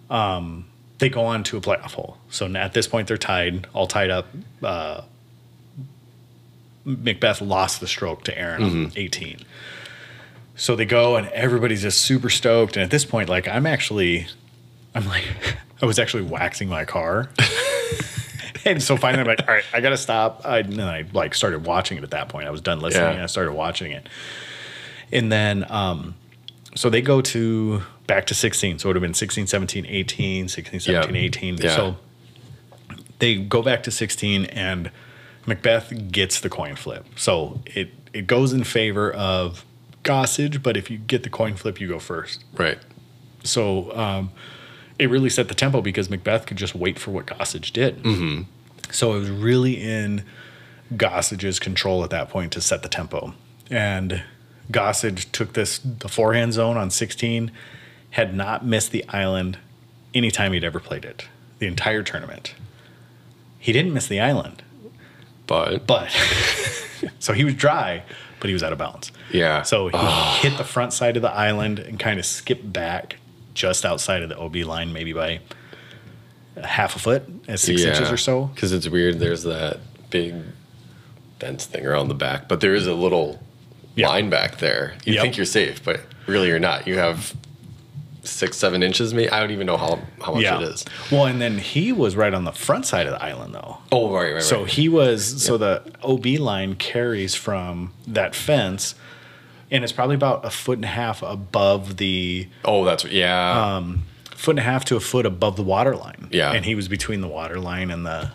um, they go on to a playoff hole. So at this point, they're tied, all tied up. Uh, McBeth lost the stroke to Aaron on 18. So they go, and everybody's just super stoked. And at this point, like, I'm actually, I'm like, I was actually waxing my car. and so finally, I'm like, all right, I got to stop. I, and then I like started watching it at that point. I was done listening Yeah. and I started watching it. And then, um, so they go to back to 16. So it would have been 16, 17, 18, 16, 17, Yeah. 18. Yeah. So they go back to 16 and McBeth gets the coin flip. So it, it goes in favor of Gossage, but if you get the coin flip, you go first. Right. So um, it really set the tempo because McBeth could just wait for what Gossage did. Mm-hmm. So it was really in Gossage's control at that point to set the tempo. And Gossage took this the forehand zone on 16, had not missed the island anytime he'd ever played it, the entire tournament. He didn't miss the island, But, but so he was dry, but he was out of bounds. yeah. So he hit the front side of the island and kind of skipped back just outside of the OB line, maybe by half a foot, at six inches or so. Because it's weird. There's that big fence thing around the back, but there is a little Yeah. line back there. You Yep. think you're safe, but really you're not. You have six, seven inches. Maybe I don't even know how how much Yeah. it is. Well, and then he was right on the front side of the island, though. Oh, right, right, So right. he was, so the OB line carries from that fence, and it's probably about a foot and a half above the oh, that's yeah. Um, foot and a half to a foot above the water line. Yeah. And he was between the water line and the.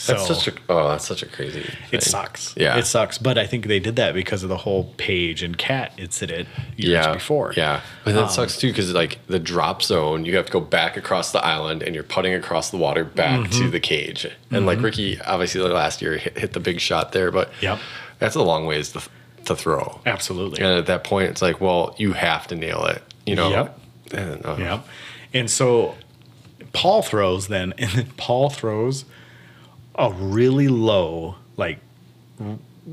So that's such a oh, that's such a crazy. It sucks. Yeah. It sucks. But I think they did that because of the whole Paige and Cat incident years yeah, before. Yeah, but that Um, sucks too because like the drop zone, you have to go back across the island and you're putting across the water back Mm-hmm. to the cage. And like Ricky, obviously the last year hit, hit the big shot there, but Yep. that's a long ways to to throw. Absolutely. And at that point, it's like, well, you have to nail it. You know. Yep. And, uh, Yep. And so Paul throws then, and then Paul throws a really low, like,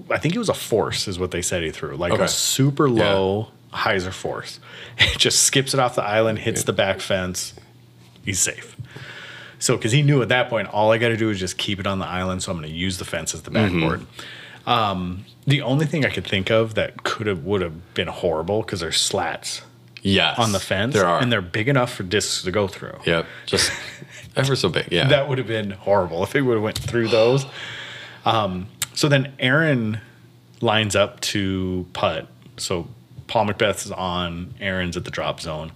I think it was a force, is what they said he threw. Like Okay. a super low hyzer force. It just skips it off the island, hits the back fence. He's safe. So, because he knew at that point, all I got to do is just keep it on the island. So I'm going to use the fence as the backboard. Um, the only thing I could think of that could have would have been horrible because there's slats Yes. on the fence, There are. and they're big enough for discs to go through. Yep. Just ever so big. Yeah. That would have been horrible if it would have went through those. Um, so then Aaron lines up to putt. So Paul McBeth is on, Aaron's at the drop zone.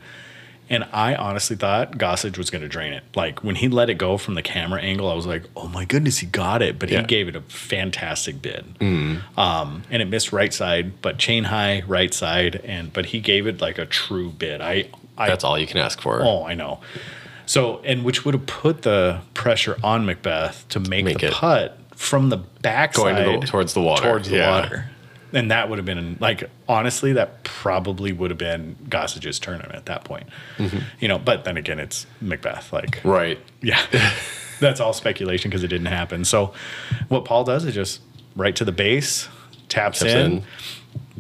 And I honestly thought Gossage was going to drain it. Like when he let it go from the camera angle, I was like, "Oh my goodness, he got it!" But he gave it a fantastic bid, um, and it missed right side, but chain high right side, and but he gave it like a true bid. I, I That's all you can ask for. Oh, I know. So, and which would have put the pressure on McBeth to make, Make the it. putt from the backside Going the- towards the water. Towards the Yeah. water. And that would have been like honestly, that probably would have been Gossage's tournament at that point. You know, but then again, it's McBeth. Like, Right. yeah, that's all speculation because it didn't happen. So, what Paul does is just right to the base, taps, Taps in, in.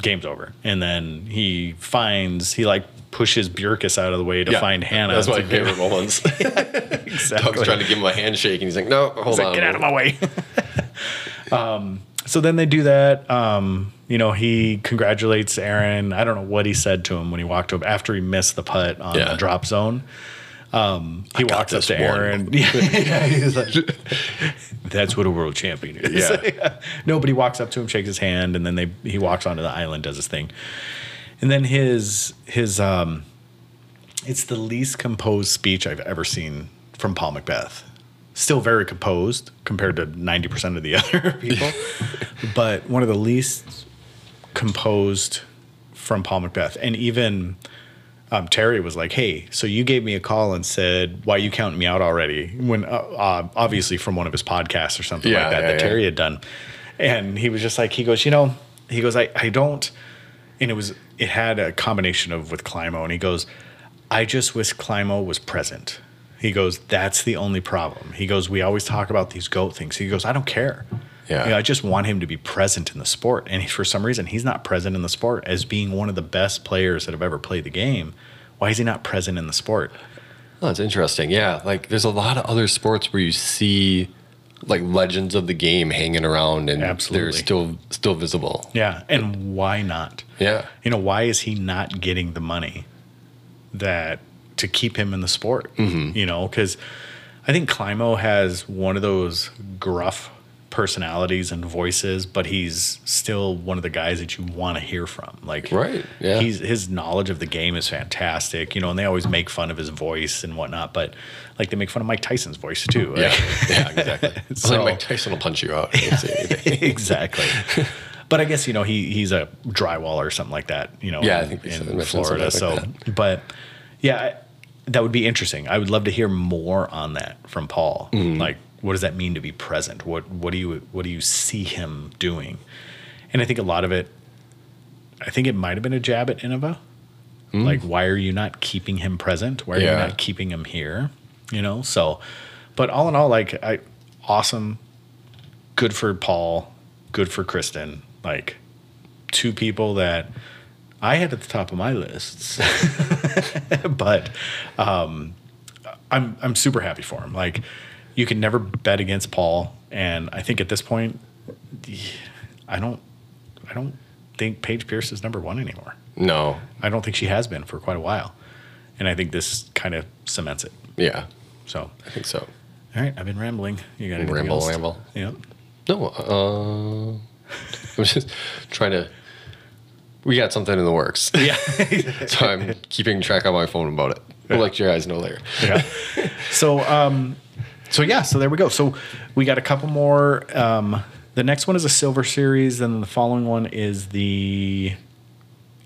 game's over, and then he finds he like pushes Bjorkus out of the way to Yeah. find Hannah. That's my favorite moments. Exactly. Doug's trying to give him a handshake, and he's like, "No, hold He's like, on, get out of my way. um, so then they do that. Um, you know, he congratulates Aaron. I don't know what he said to him when he walked up after he missed the putt on Yeah. the drop zone. Um, he walks up to one. Aaron. yeah, he's like, that's what a world champion is. Yeah. Nobody walks up to him, shakes his hand, and then they he walks onto the island, does his thing. And then his his um it's the least composed speech I've ever seen from Paul McBeth. Still very composed compared to 90% of the other people, but one of the least composed from Paul McBeth. And even um, Terry was like, "Hey, so you gave me a call and said why you counting me out already?" When uh, uh, obviously from one of his podcasts or something Yeah, like that yeah, that yeah. Terry had done, and he was just like, he goes, you know, he goes, I I don't, and it was it had a combination of with Climo, and he goes, I just wish Climo was present. He goes, that's the only problem. He goes, we always talk about these goat things. He goes, I don't care. Yeah. You know, I just want him to be present in the sport. And he, for some reason, he's not present in the sport as being one of the best players that have ever played the game. Why is he not present in the sport? Oh, that's interesting. Yeah, like there's a lot of other sports where you see like legends of the game hanging around and Absolutely. they're still still visible. Yeah. And why not? Yeah. You know, why is he not getting the money that to keep him in the sport? Mm-hmm. You know, because I think Climo has one of those gruff personalities and voices, but he's still one of the guys that you want to hear from. Like, Right, yeah. he's his knowledge of the game is fantastic. You know, and they always make fun of his voice and whatnot, but like they make fun of Mike Tyson's voice too. Yeah, Like- yeah, exactly. So- like Mike Tyson will punch you out. if you say anything. exactly. But I guess you know he he's a drywall or something like that. You know, Yeah, I in, think they in Florida. something So, like but yeah, I, that would be interesting. I would love to hear more on that from Paul. Mm-hmm. Like, what does that mean to be present? What what do you what do you see him doing? And I think a lot of it, I think it might have been a jab at Innova. Like, why are you not keeping him present? Why are. Yeah. you not keeping him here? You know, so, but all in all, like, I awesome good for Paul, good for Kristin. Like two people that I had at the top of my lists, but um, I'm I'm super happy for him. Like you can never bet against Paul, and I think at this point, I don't I don't think Paige Pierce is number one anymore. No. I don't think she has been for quite a while, and I think this kind of cements it. Yeah, So, I think so. all right, I've been rambling. You got to Ramble, else? ramble. Yep. No, uh, I'm just trying to. We got something in the works, Yeah. so I'm keeping track on my phone about it. We'll let you guys know later. yeah. So, um, so yeah, so there we go. So we got a couple more. Um, the next one is a silver series, and the following one is the.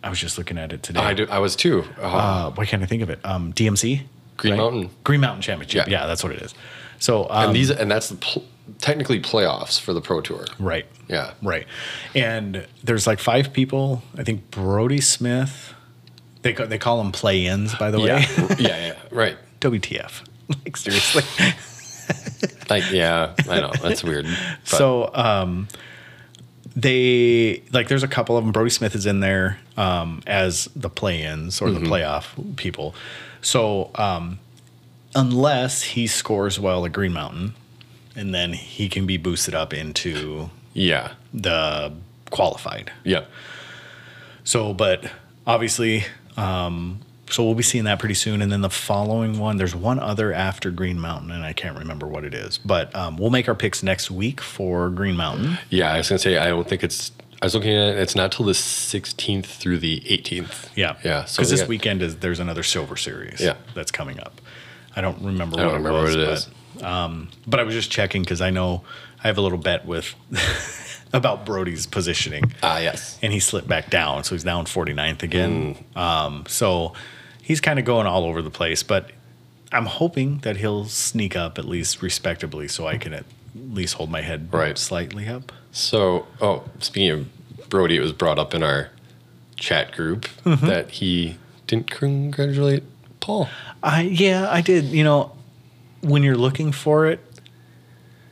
I was just looking at it today. I do. I was too. Uh, Uh, why can't I think of it? Um, DMC. Green Mountain. Green Mountain Championship. Yeah. Yeah, that's what it is. So um, and these, and that's the pl- technically playoffs for the pro tour. right. Yeah. Right. And there's like five people. I think Brodie Smith. They they call them play-ins, by the way. Yeah. yeah. Yeah. Right. WTF? Like seriously. Like, yeah, I know that's weird. but- So um, they like there's a couple of them. Brodie Smith is in there um, as the play-ins or the playoff people. So um, unless he scores well at Green Mountain, and then he can be boosted up into yeah. the qualified. Yeah. So, but obviously, um, so we'll be seeing that pretty soon. And then the following one, there's one other after Green Mountain, and I can't remember what it is. But um, we'll make our picks next week for Green Mountain. Yeah. I was gonna say I don't think it's. I was looking at it. It's not till the 16th through the 18th. Yeah, Yeah. So Because we this got- weekend is there's another silver series. Yeah. that's coming up. I don't remember. I don't what remember it was, what it is. But, um, but I was just checking because I know I have a little bet with about Brodie's positioning. Ah, yes. and he slipped back down, so he's down 49th again. Mm. Um, so he's kind of going all over the place, but I'm hoping that he'll sneak up at least respectably, so I can at least hold my head Right. slightly up. So, oh, speaking of Brodie, it was brought up in our chat group Mm-hmm. that he didn't congratulate Paul. I yeah, I did. You know, when you're looking for it,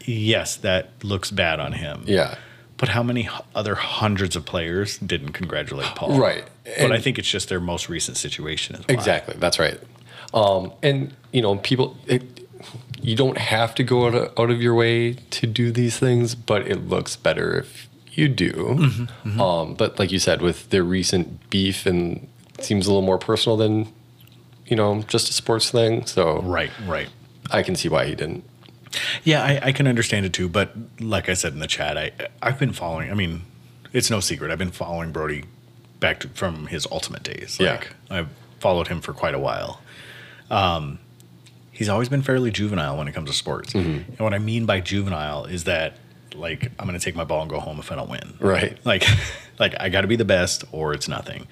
yes, that looks bad on him. Yeah. But how many other hundreds of players didn't congratulate Paul? Right. But And- I think it's just their most recent situation as well. Exactly. That's right. Um, and you know, people, it, you don't have to go out of, out of your way to do these things, but it looks better if you do. Mm-hmm, Um, but like you said, with their recent beef, and it seems a little more personal than you know just a sports thing. So Right, right. I can see why he didn't. Yeah, I, I can understand it too. But like I said in the chat, I I've been following. I mean, it's no secret. I've been following Brodie back to, from his ultimate days. Yeah. I've followed him for quite a while. Um, he's always been fairly juvenile when it comes to sports. Mm-hmm. And what I mean by juvenile is that like I'm going to take my ball and go home if I don't win. Right. Like like I got to be the best or it's nothing.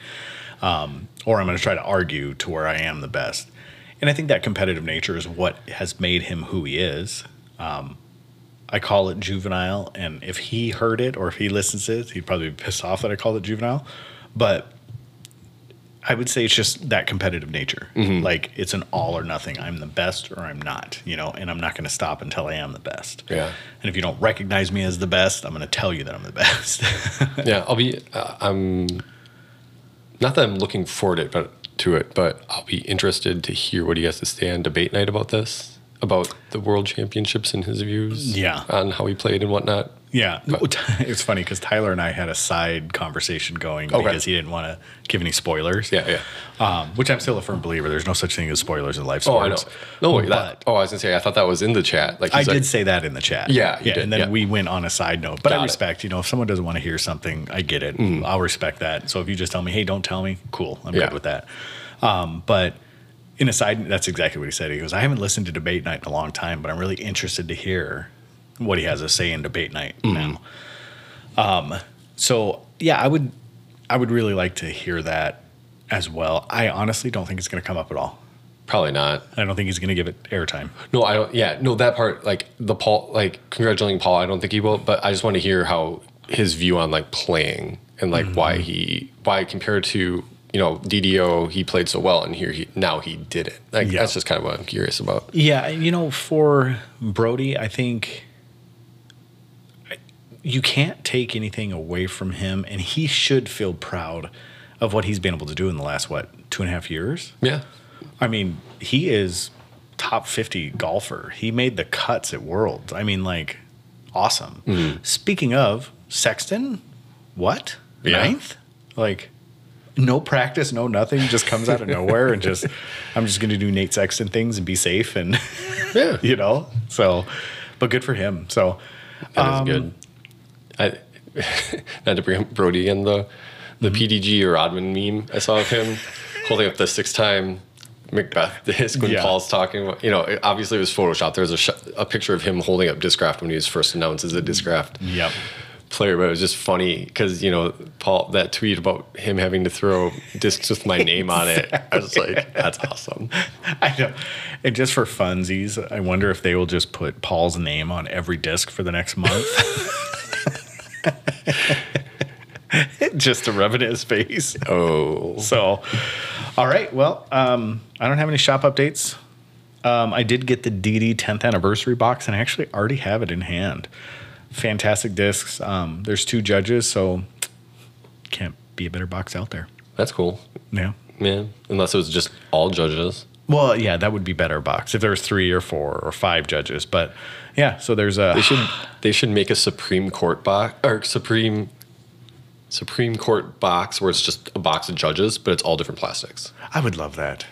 um, or I'm going to try to argue to where I am the best. And I think that competitive nature is what has made him who he is. Um, I call it juvenile, and if he heard it or if he listens to it, he'd probably be pissed off that I called it juvenile. But I would say it's just that competitive nature. Like it's an all or nothing. I'm the best or I'm not, you know, and I'm not going to stop until I am the best. Yeah. And if you don't recognize me as the best, I'm going to tell you that I'm the best. Yeah, I'll be. Uh, I'm not that I'm looking forward to it, but to it, but I'll be interested to hear what he has to say on debate night about this, about the world championships and his views. Yeah. on how he played and whatnot. Yeah. It's funny because Tyler and I had a side conversation going Okay. because he didn't want to give any spoilers. Yeah, yeah. Um, which I'm still a firm believer. There's no such thing as spoilers in life Oh, I know. No, But- that. Oh, I was gonna say. I thought that was in the chat. Like I he's did say that in the chat. Yeah, yeah. did, and then yeah. we went on a side note, but Got I it. respect. You know, if someone doesn't want to hear something, I get it. I'll respect that. So if you just tell me, hey, don't tell me, cool, I'm Yeah. good with that. Um, but in a side, that's exactly what he said. He goes, I haven't listened to debate night in a long time, but I'm really interested to hear what he has to say in debate night now. Um, so yeah, I would, I would really like to hear that as well. I honestly don't think it's going to come up at all. probably not. I don't think he's going to give it airtime. No, I don't. Yeah, no, that part, like the Paul, like congratulating Paul. I don't think he will, but I just want to hear how his view on like playing and like why Mm-hmm. he why compared to you know DDO he played so well and here he now he did it. Like Yeah. that's just kind of what I'm curious about. Yeah, you know, for Brodie, I think you can't take anything away from him, and he should feel proud of what he's been able to do in the last what two and a half years. Yeah, I mean, he is top fifty golfer. He made the cuts at Worlds. I mean, like, awesome. Speaking of Sexton, what Yeah. ninth? Like. No practice, no nothing, just comes out of nowhere and just I'm just gonna do Nate Sexton things and be safe and yeah, you know. So, but good for him. So, that is um, good. I not to bring up Brodie and the the Mm-hmm. PDG or Rodman meme I saw of him holding up the six time McBeth disc when Yeah. Paul's talking. about- You know, obviously it was Photoshop. There was a, sh- a picture of him holding up Discraft when he was first announced as a Discraft yep. player, but it was just funny because you know Paul that tweet about him having to throw discs with my name on it. I was like, that's awesome. I know. And just for funsies, I wonder if they will just put Paul's name on every disc for the next month. just to rub it in his face. Oh, So, all right. Well, um, I don't have any shop updates. Um, I did get the DD 10th anniversary box, and I actually already have it in hand. Fantastic discs. Um, there's two judges, so can't be a better box out there. that's cool. Yeah. Yeah, unless it was just all judges. Well, yeah, that would be better box if there was three or four or five judges. But yeah, so there's a They should they should make a Supreme Court box or Supreme Supreme Court box where it's just a box of judges, but it's all different plastics. I would love that.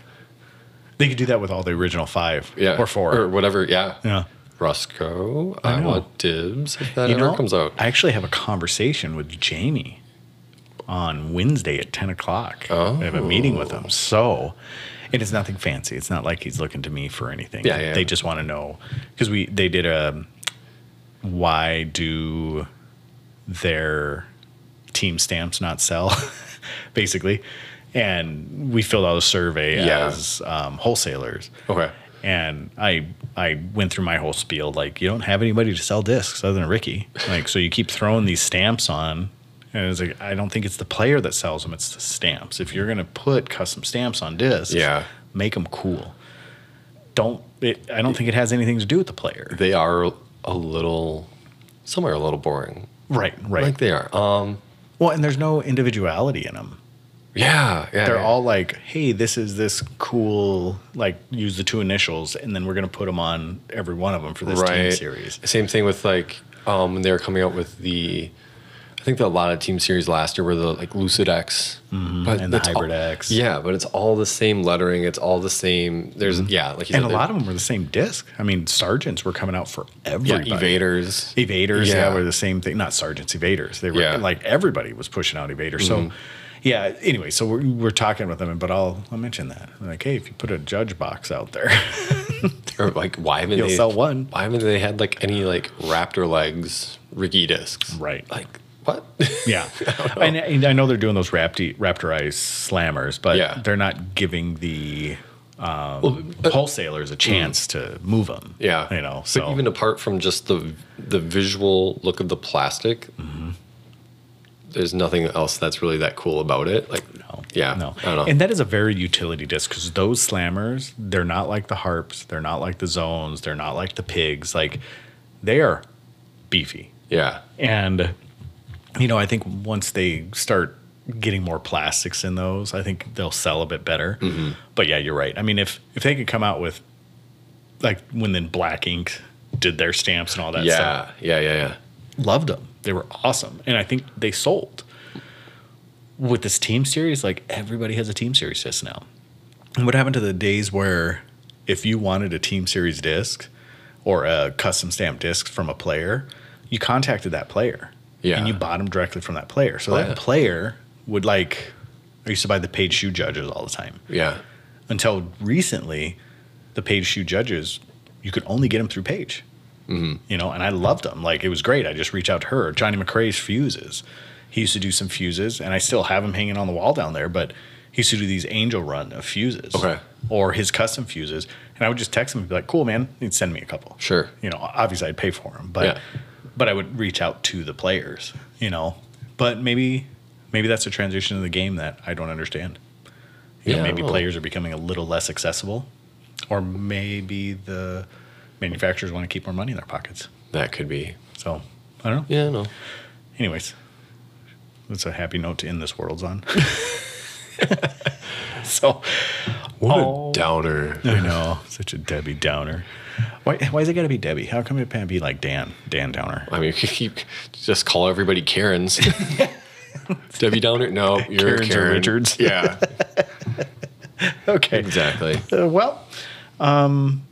They could do that with all the original five Yeah, or four. or whatever. Yeah, yeah. Roscoe, I, know. want dibs if that You ever know, comes out. I actually have a conversation with Jamie on Wednesday at 10 o'clock. Oh. I have a meeting with oh. him. So, and it's nothing fancy. It's not like he's looking to me for anything. Yeah, yeah. They just want to know because we they did a why do their team stamps not sell, basically, and we filled out a survey Yeah. as um, wholesalers. Okay. And I I went through my whole spiel like you don't have anybody to sell discs other than Ricky. Like so you keep throwing these stamps on and it's like I don't think it's the player that sells them, it's the stamps. If you're going to put custom stamps on discs, Yeah. make them cool. Don't it, I don't think it has anything to do with the player. They are a little, some are a little boring. Right, right. Like they are. Um, well, and there's no individuality in them. yeah, yeah. They're yeah. all like, "Hey, this is this cool like use the two initials and then we're going to put them on every one of them for this team series." Same thing with like um, when they were coming out with the. I think that a lot of team series last year were the like Lucid X, Mm-hmm. and the Hybrid all- X. Yeah, but it's all the same lettering. It's all the same. There's yeah, like Mm-hmm. And a lot of them were the same disc. I mean, sergeants were coming out for everybody. yeah, evaders. Evaders, yeah. Yeah. were the same thing. Not sergeants, evaders. They were Yeah. Mm-hmm. like everybody was pushing out evaders. So, yeah. Anyway, so we're, we're talking with them, but I'll I'll mention that. Like, hey, if you put a judge box out there, Or like why haven't You'll they sell one. Why haven't they had like any like raptor legs Ricky discs? Right. Like what? Yeah, and, and I know they're doing those rapti, raptorized slammers, but Yeah. they're not giving the um, Well, uh, wholesalers a chance to move them. yeah, you know. But So even apart from just the the visual look of the plastic, Mm-hmm. there's nothing else that's really that cool about it. Like, No. yeah, No. I don't know. And that is a very utility disc because those slammers, they're not like the harps, they're not like the zones, they're not like the pigs. Like they are beefy. yeah, And you know, I think once they start getting more plastics in those, I think they'll sell a bit better. Mm-hmm. But yeah, you're right. I mean, if if they could come out with like when then Black Ink did their stamps and all that stuff, yeah, yeah, yeah, yeah. loved them. They were awesome, and I think they sold. With this team series, like everybody has a team series disc now. And what happened to the days where if you wanted a team series disc or a custom stamp disc from a player, you contacted that player. Yeah. And you bought them directly from that player. So Oh, that yeah. player would like I used to buy the Paige Shue judges all the time. Yeah. Until recently, the Paige Shue judges, you could only get them through Paige. Mm-hmm. You know, and I loved them. Like it was great. I just reach out to her. Johnny McRae's fuses. He used to do some fuses, and I still have them hanging on the wall down there. But he used to do these angel run of fuses, Okay. or his custom fuses, and I would just text him and be like, "Cool, man, he'd send me a couple." Sure. You know, obviously I'd pay for them, but Yeah. But I would reach out to the players. You know, but maybe maybe that's a transition in the game that I don't understand. You Yeah, I maybe players are becoming a little less accessible, or maybe the manufacturers want to keep more money in their pockets. That could be. So I don't know. Yeah, no. Anyways, that's a happy note to end this world's on. so What Oh. a downer. I know, such a Debbie Downer. Why, why is it got to be Debbie? How come it can't be like Dan, Dan Downer? I mean, you just call everybody Karens. Debbie Downer? No, you're Karens or Richards? Yeah, Okay, exactly. Uh, well, um,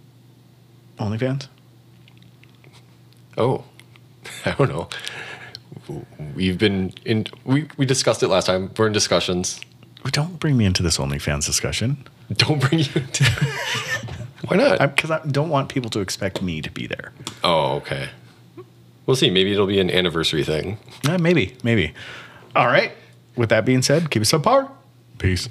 OnlyFans. Oh, I don't know. We've been in. We we discussed it last time. We're in discussions. Don't bring me into this OnlyFans discussion Don't bring you. To, why not? because I, don't want people to expect me to be there. oh, okay. We'll see. Maybe it'll be an anniversary thing. Uh, maybe, maybe. All right. With that being said, keep it subpar. Peace.